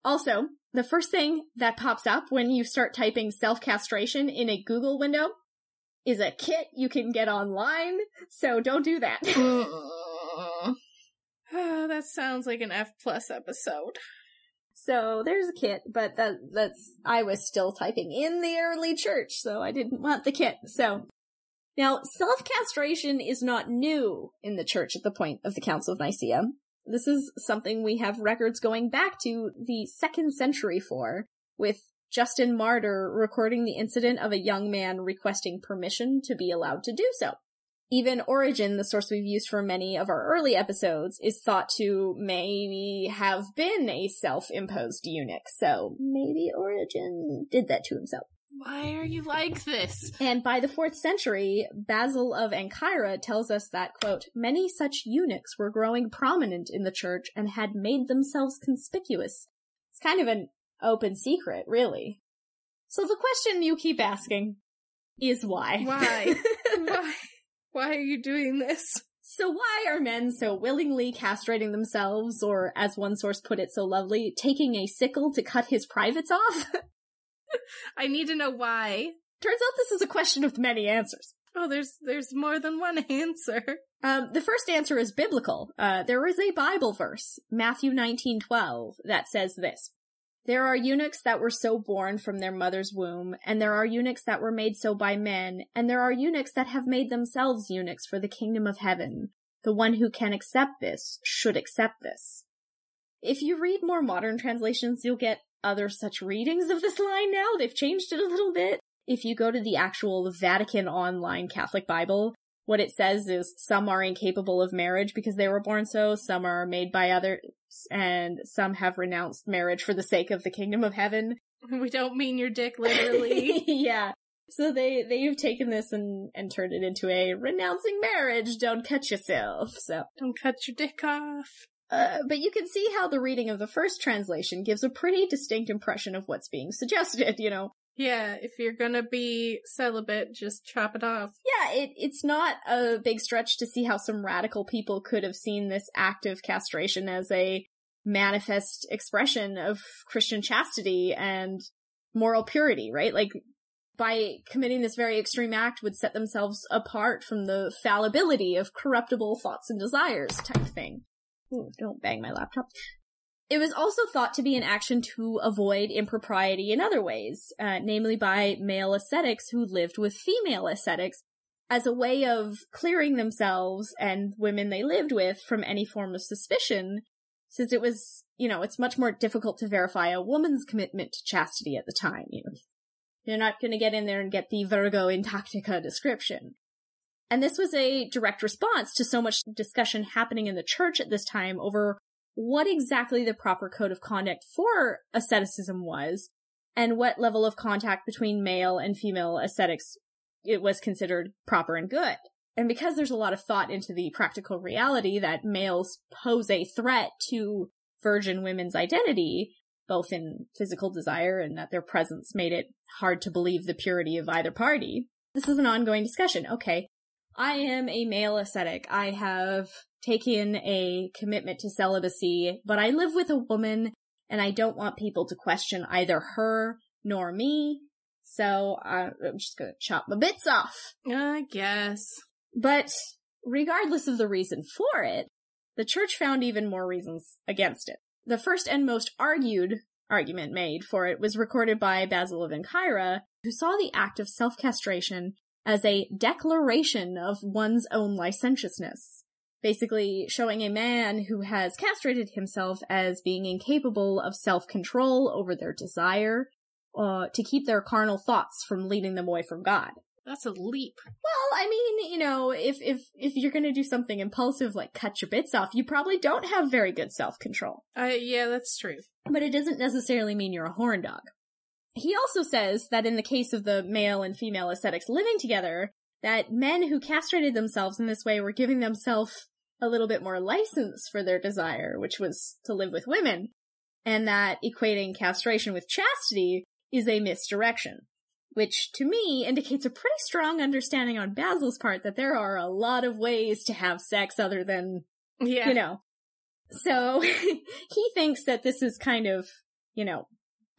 also, the first thing that pops up when you start typing self-castration in a Google window is a kit you can get online. So don't do that. Uh, Oh, that sounds like an F plus episode. So there's a kit, but that that's I was still typing in the early church, so I didn't want the kit. So now self-castration is not new in the church at the point of the Council of Nicaea. This is something we have records going back to the second century for, with Justin Martyr recording the incident of a young man requesting permission to be allowed to do so. Even Origen, the source we've used for many of our early episodes, is thought to maybe have been a self-imposed eunuch. So maybe Origen did that to himself. Why are you like this? And by the fourth century, Basil of Ancyra tells us that, quote, many such eunuchs were growing prominent in the church and had made themselves conspicuous. It's kind of an open secret, really. So the question you keep asking is why? Why? why? Why are you doing this? So why are men so willingly castrating themselves, or as one source put it so lovely, taking a sickle to cut his privates off? I need to know why. Turns out this is a question with many answers. Oh, there's there's more than one answer. Um, the first answer is biblical. Uh, there is a Bible verse, Matthew 19:12, that says this. There are eunuchs that were so born from their mother's womb, and there are eunuchs that were made so by men, and there are eunuchs that have made themselves eunuchs for the kingdom of heaven. The one who can accept this should accept this. If you read more modern translations, you'll get other such readings of this line now. They've changed it a little bit. If you go to the actual Vatican Online Catholic Bible, what it says is some are incapable of marriage because they were born so, some are made by others, and some have renounced marriage for the sake of the kingdom of heaven. We don't mean your dick literally. yeah. So they, they've taken this and, and turned it into a renouncing marriage, don't cut yourself. So, don't cut your dick off. Uh, but you can see how the reading of the first translation gives a pretty distinct impression of what's being suggested, you know. Yeah, if you're gonna be celibate, just chop it off. Yeah, it, it's not a big stretch to see how some radical people could have seen this act of castration as a manifest expression of Christian chastity and moral purity, right? Like, by committing this very extreme act would set themselves apart from the fallibility of corruptible thoughts and desires type thing. Ooh, don't bang my laptop. It was also thought to be an action to avoid impropriety in other ways, uh, namely by male ascetics who lived with female ascetics as a way of clearing themselves and women they lived with from any form of suspicion, since it was, you know, it's much more difficult to verify a woman's commitment to chastity at the time. You know, you're not going to get in there and get the Virgo Intactica description. And this was a direct response to so much discussion happening in the church at this time over what exactly the proper code of conduct for asceticism was and what level of contact between male and female ascetics it was considered proper and good. And because there's a lot of thought into the practical reality that males pose a threat to virgin women's identity, both in physical desire and that their presence made it hard to believe the purity of either party, this is an ongoing discussion. Okay, I am a male ascetic. I have taken a commitment to celibacy, but I live with a woman and I don't want people to question either her nor me. So uh, I'm just gonna chop my bits off. I guess. But regardless of the reason for it, the church found even more reasons against it. The first and most argued argument made for it was recorded by Basil of Ancyra, who saw the act of self-castration as a declaration of one's own licentiousness. Basically showing a man who has castrated himself as being incapable of self-control over their desire, uh, to keep their carnal thoughts from leading them away from God. That's a leap. Well, I mean, you know, if if if you're gonna do something impulsive like cut your bits off, you probably don't have very good self-control. Uh, yeah, that's true. But it doesn't necessarily mean you're a horn dog. He also says that in the case of the male and female ascetics living together, that men who castrated themselves in this way were giving themselves a little bit more license for their desire, which was to live with women, and that equating castration with chastity is a misdirection. Which to me indicates a pretty strong understanding on Basil's part that there are a lot of ways to have sex other than, Yeah. you know. So he thinks that this is kind of, you know,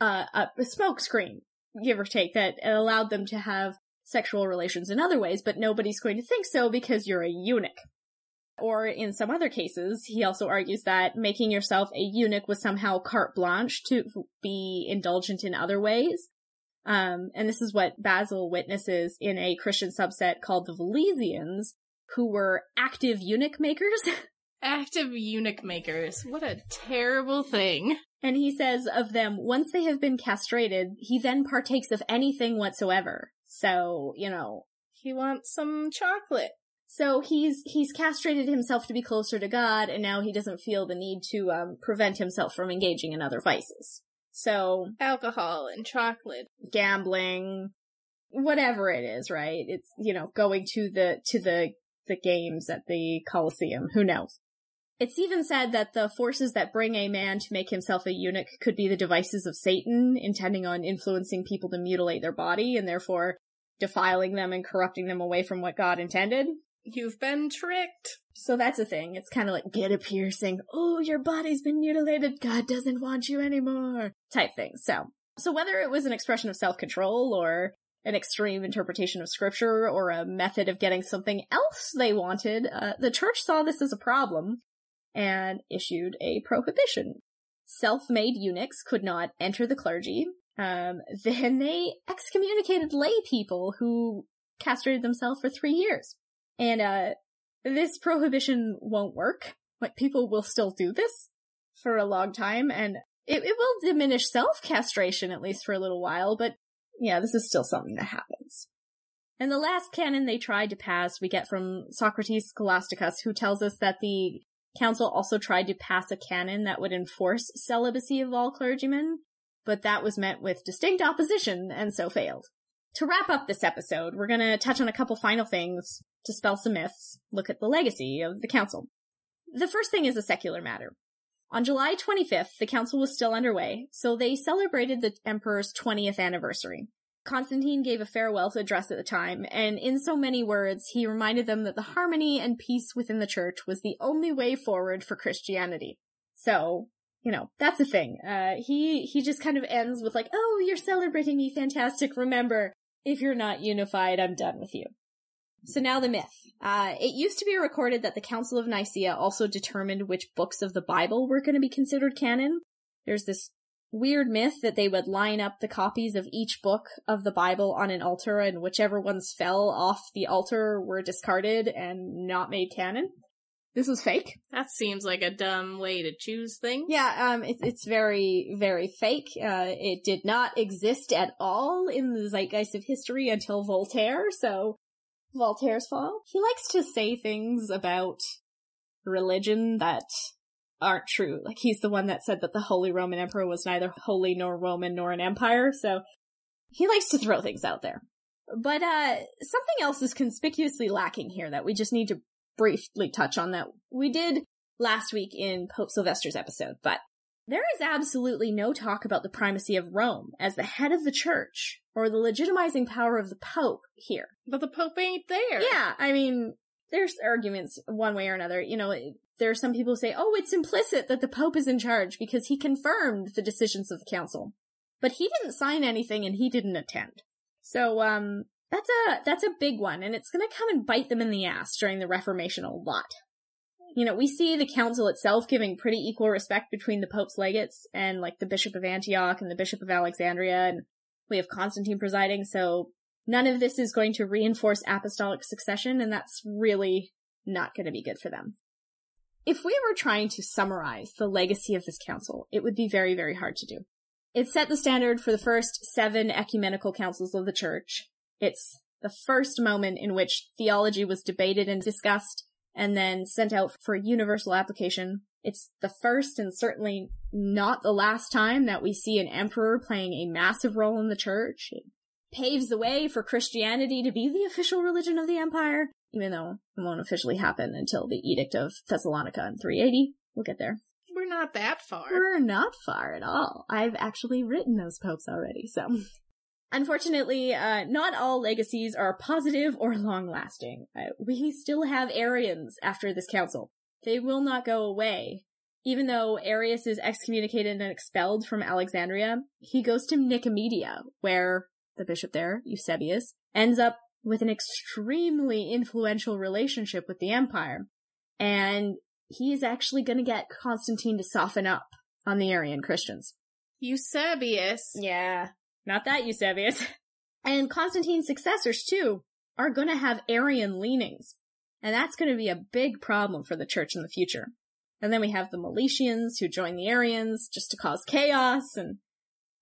uh, a, smokescreen, give or take, that allowed them to have sexual relations in other ways, but nobody's going to think so because you're a eunuch. Or in some other cases, he also argues that making yourself a eunuch was somehow carte blanche to be indulgent in other ways. Um, and this is what Basil witnesses in a Christian subset called the Valesians, who were active eunuch makers. Active eunuch makers. What a terrible thing. and he says of them, once they have been castrated, he then partakes of anything whatsoever. So, you know, He wants some chocolate. So he's he's castrated himself to be closer to God, and now he doesn't feel the need to um, prevent himself from engaging in other vices. So Alcohol and chocolate. gambling, whatever it is, right? It's you know going to the to the the games at the Colosseum. Who knows? It's even said that the forces that bring a man to make himself a eunuch could be the devices of Satan, intending on influencing people to mutilate their body and therefore defiling them and corrupting them away from what God intended. You've been tricked. So that's a thing. It's kind of like get a piercing. Oh, your body's been mutilated. God doesn't want you anymore. Type thing. So, so whether it was an expression of self-control or an extreme interpretation of scripture or a method of getting something else they wanted, uh, the church saw this as a problem and issued a prohibition. Self-made eunuchs could not enter the clergy. Um, then they excommunicated lay people who castrated themselves for three years. And, uh, this prohibition won't work. Like, people will still do this for a long time, and it, it will diminish self-castration, at least for a little while, but yeah, this is still something that happens. And the last canon they tried to pass, we get from Socrates Scholasticus, who tells us that the council also tried to pass a canon that would enforce celibacy of all clergymen, but that was met with distinct opposition and so failed. To wrap up this episode, we're to touch on a couple final things, dispel some myths, look at the legacy of the council. The first thing is a secular matter. On July 25th, the council was still underway, so they celebrated the emperor's 20th anniversary. Constantine gave a farewell address at the time, and in so many words, he reminded them that the harmony and peace within the church was the only way forward for Christianity. So, you know, that's the thing. Uh, he, he just kind of ends with like, oh, you're celebrating me, fantastic, remember, if you're not unified, I'm done with you. So now the myth. Uh, it used to be recorded that the Council of Nicaea also determined which books of the Bible were going to be considered canon. There's this weird myth that they would line up the copies of each book of the Bible on an altar and whichever ones fell off the altar were discarded and not made canon. This was fake. That seems like a dumb way to choose things. Yeah, um, it's it's very very fake. Uh, it did not exist at all in the zeitgeist of history until Voltaire. So Voltaire's fall. He likes to say things about religion that aren't true. Like he's the one that said that the Holy Roman Emperor was neither holy nor Roman nor an empire. So he likes to throw things out there. But uh something else is conspicuously lacking here that we just need to briefly touch on that we did last week in Pope Sylvester's episode, but there is absolutely no talk about the primacy of Rome as the head of the church or the legitimizing power of the Pope here. But the Pope ain't there. Yeah, I mean, there's arguments one way or another. You know, there are some people who say, oh, it's implicit that the Pope is in charge because he confirmed the decisions of the council. But he didn't sign anything and he didn't attend. So, um, that's a, that's a big one and it's gonna come and bite them in the ass during the Reformation a lot. You know, we see the council itself giving pretty equal respect between the Pope's legates and like the Bishop of Antioch and the Bishop of Alexandria and we have Constantine presiding, so none of this is going to reinforce apostolic succession and that's really not going to be good for them. If we were trying to summarize the legacy of this council, it would be very, very hard to do. It set the standard for the first seven ecumenical councils of the church. It's the first moment in which theology was debated and discussed and then sent out for universal application. It's the first and certainly not the last time that we see an emperor playing a massive role in the church. It paves the way for Christianity to be the official religion of the empire. Even though it won't officially happen until the Edict of Thessalonica in 380. We'll get there. We're not that far. We're not far at all. I've actually written those popes already, so. Unfortunately, uh, not all legacies are positive or long lasting. Uh, we still have Arians after this council. They will not go away. Even though Arius is excommunicated and expelled from Alexandria, he goes to Nicomedia, where the bishop there, Eusebius, ends up with an extremely influential relationship with the empire. And he is actually going to get Constantine to soften up on the Arian Christians. Eusebius. Yeah, not that Eusebius. and Constantine's successors, too, are going to have Arian leanings. And that's going to be a big problem for the church in the future. And then we have the Meletians who join the Arians just to cause chaos. And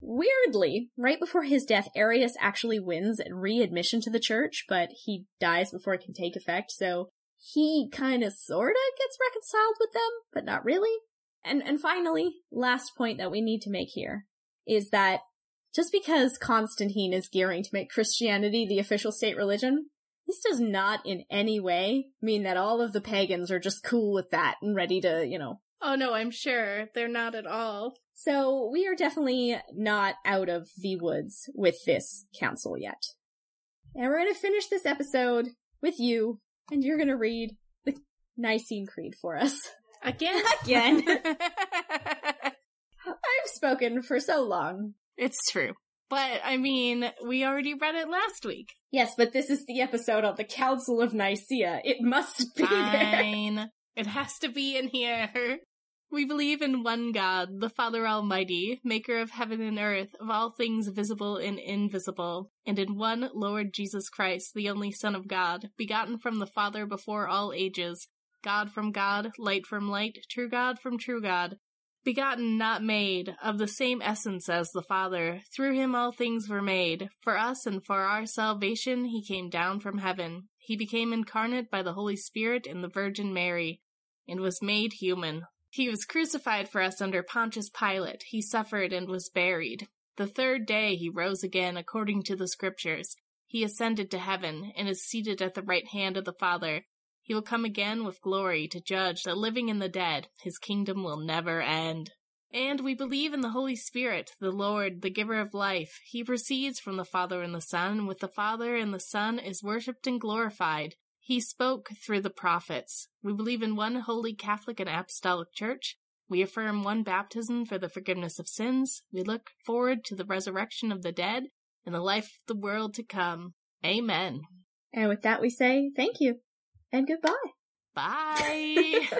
weirdly, right before his death, Arius actually wins readmission to the church, but he dies before it can take effect. So he kind of sorta gets reconciled with them, but not really. And, and finally, last point that we need to make here is that just because Constantine is gearing to make Christianity the official state religion, this does not in any way mean that all of the pagans are just cool with that and ready to, you know. Oh no, I'm sure. They're not at all. So we are definitely not out of the woods with this council yet. And we're gonna finish this episode with you, and you're gonna read the Nicene Creed for us. Again? Again. I've spoken for so long. it's true. But I mean, we already read it last week. Yes, but this is the episode on the Council of Nicaea. It must be there. It has to be in here. We believe in one God, the Father Almighty, maker of heaven and earth, of all things visible and invisible, and in one Lord Jesus Christ, the only Son of God, begotten from the Father before all ages, God from God, light from light, true God from true God, begotten, not made, of the same essence as the Father. Through him all things were made. For us and for our salvation he came down from heaven. He became incarnate by the Holy Spirit in the Virgin Mary, and was made human. He was crucified for us under Pontius Pilate. He suffered and was buried. The third day he rose again according to the Scriptures. He ascended to heaven, and is seated at the right hand of the Father. He will come again with glory to judge the living and the dead. His kingdom will never end. And we believe in the Holy Spirit, the Lord, the giver of life. He proceeds from the Father and the Son, with the Father and the Son is worshipped and glorified. He spoke through the prophets. We believe in one holy Catholic and Apostolic Church. We affirm one baptism for the forgiveness of sins. We look forward to the resurrection of the dead and the life of the world to come. Amen. And with that, we say thank you and goodbye. Bye.